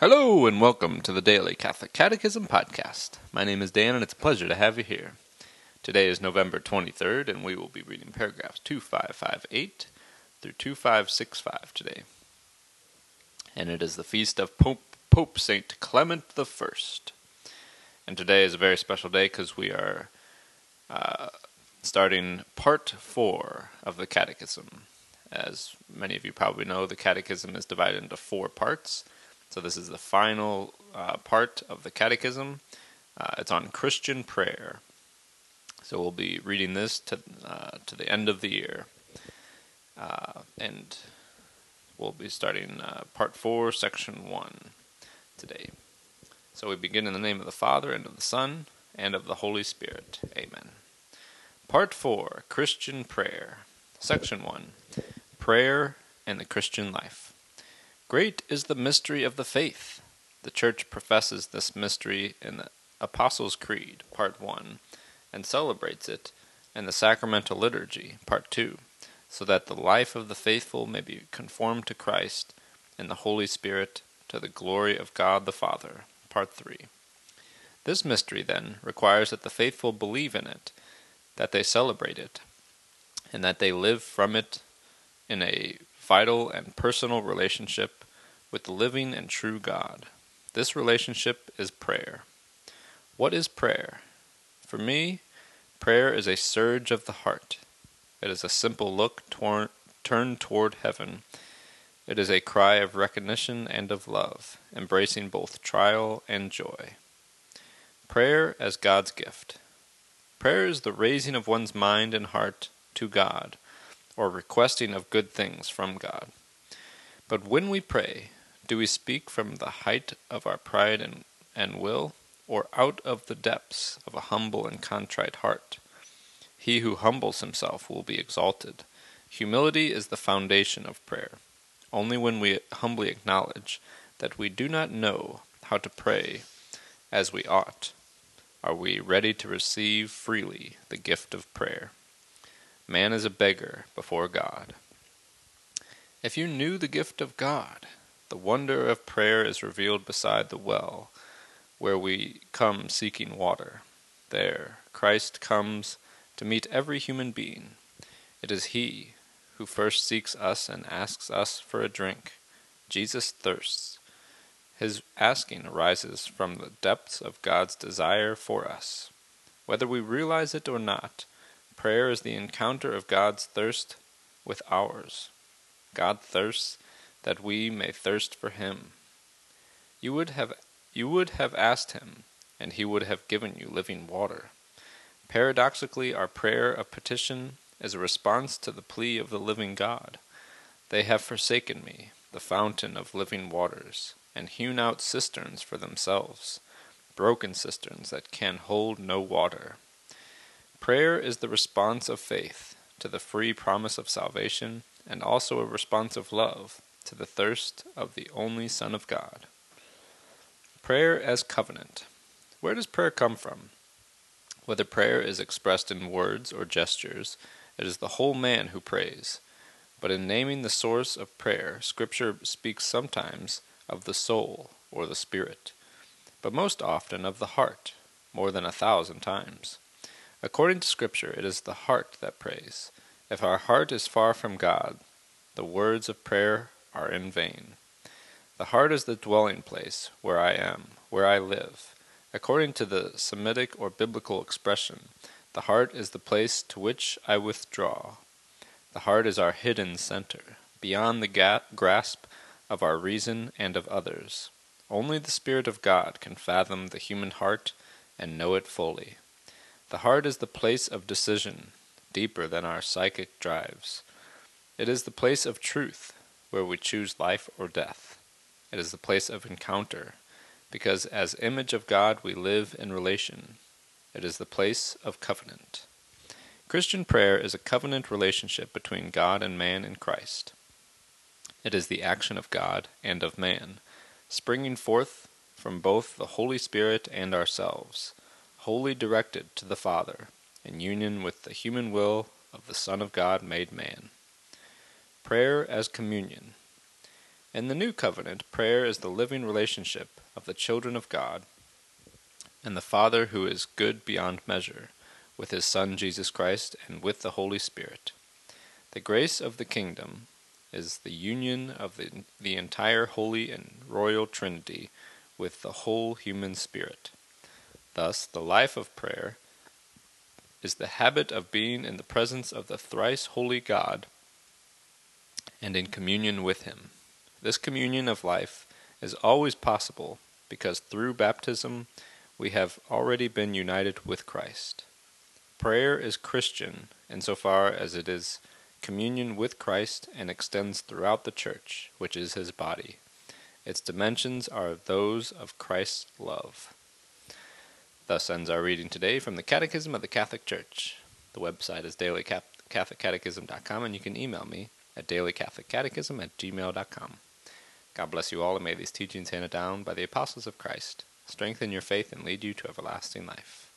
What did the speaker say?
Hello, and welcome to the Daily Catholic Catechism Podcast. My name is Dan, and it's a pleasure to have you here. Today is November 23rd, and we will be reading paragraphs 2558 through 2565 today. And it is the feast of Pope, Pope St. Clement I. And today is a very special day because we are uh, starting part four of the Catechism. As many of you probably know, the Catechism is divided into four parts. So this is the final uh, part of the Catechism. Uh, it's on Christian prayer. So we'll be reading this to uh, to the end of the year, uh, and we'll be starting uh, part four, section one, today. So we begin in the name of the Father and of the Son and of the Holy Spirit. Amen. Part four: Christian prayer. Section one: Prayer and the Christian life. Great is the mystery of the faith. The Church professes this mystery in the Apostles' Creed, Part 1, and celebrates it in the Sacramental Liturgy, Part 2, so that the life of the faithful may be conformed to Christ and the Holy Spirit to the glory of God the Father, Part 3. This mystery, then, requires that the faithful believe in it, that they celebrate it, and that they live from it in a vital and personal relationship with the living and true God. This relationship is prayer. What is prayer? For me, prayer is a surge of the heart. It is a simple look tor- turned toward heaven. It is a cry of recognition and of love, embracing both trial and joy. Prayer as God's gift. Prayer is the raising of one's mind and heart to God, or requesting of good things from God. But when we pray, do we speak from the height of our pride and, and will, or out of the depths of a humble and contrite heart? He who humbles himself will be exalted. Humility is the foundation of prayer. Only when we humbly acknowledge that we do not know how to pray as we ought are we ready to receive freely the gift of prayer. Man is a beggar before God. If you knew the gift of God, the wonder of prayer is revealed beside the well, where we come seeking water. There, Christ comes to meet every human being. It is He who first seeks us and asks us for a drink. Jesus thirsts. His asking arises from the depths of God's desire for us. Whether we realize it or not, Prayer is the encounter of God's thirst with ours. God thirsts that we may thirst for him. You would have you would have asked him, and he would have given you living water. Paradoxically, our prayer of petition is a response to the plea of the living God. They have forsaken me, the fountain of living waters, and hewn out cisterns for themselves, broken cisterns that can hold no water. Prayer is the response of faith to the free promise of salvation, and also a response of love to the thirst of the only Son of God. Prayer as covenant. Where does prayer come from? Whether prayer is expressed in words or gestures, it is the whole man who prays. But in naming the source of prayer, Scripture speaks sometimes of the soul or the spirit, but most often of the heart, more than a thousand times. According to Scripture, it is the heart that prays. If our heart is far from God, the words of prayer are in vain. The heart is the dwelling place where I am, where I live. According to the Semitic or biblical expression, the heart is the place to which I withdraw. The heart is our hidden center, beyond the grasp of our reason and of others. Only the Spirit of God can fathom the human heart and know it fully. The heart is the place of decision, deeper than our psychic drives. It is the place of truth, where we choose life or death. It is the place of encounter, because as image of God we live in relation. It is the place of covenant. Christian prayer is a covenant relationship between God and man in Christ. It is the action of God and of man, springing forth from both the Holy Spirit and ourselves wholly directed to the Father, in union with the human will of the Son of God made man. Prayer as communion. In the new covenant, prayer is the living relationship of the children of God and the Father who is good beyond measure, with his Son Jesus Christ, and with the Holy Spirit. The grace of the kingdom is the union of the, the entire holy and royal Trinity with the whole human spirit. Thus, the life of prayer is the habit of being in the presence of the thrice holy God and in communion with Him. This communion of life is always possible because through baptism we have already been united with Christ. Prayer is Christian insofar as it is communion with Christ and extends throughout the church, which is his body. Its dimensions are those of Christ's love. Thus ends our reading today from the Catechism of the Catholic Church. The website is dailycatholiccatechism.com, and you can email me at dailycatholiccatechism at gmail.com. God bless you all, and may these teachings handed down by the apostles of Christ strengthen your faith and lead you to everlasting life.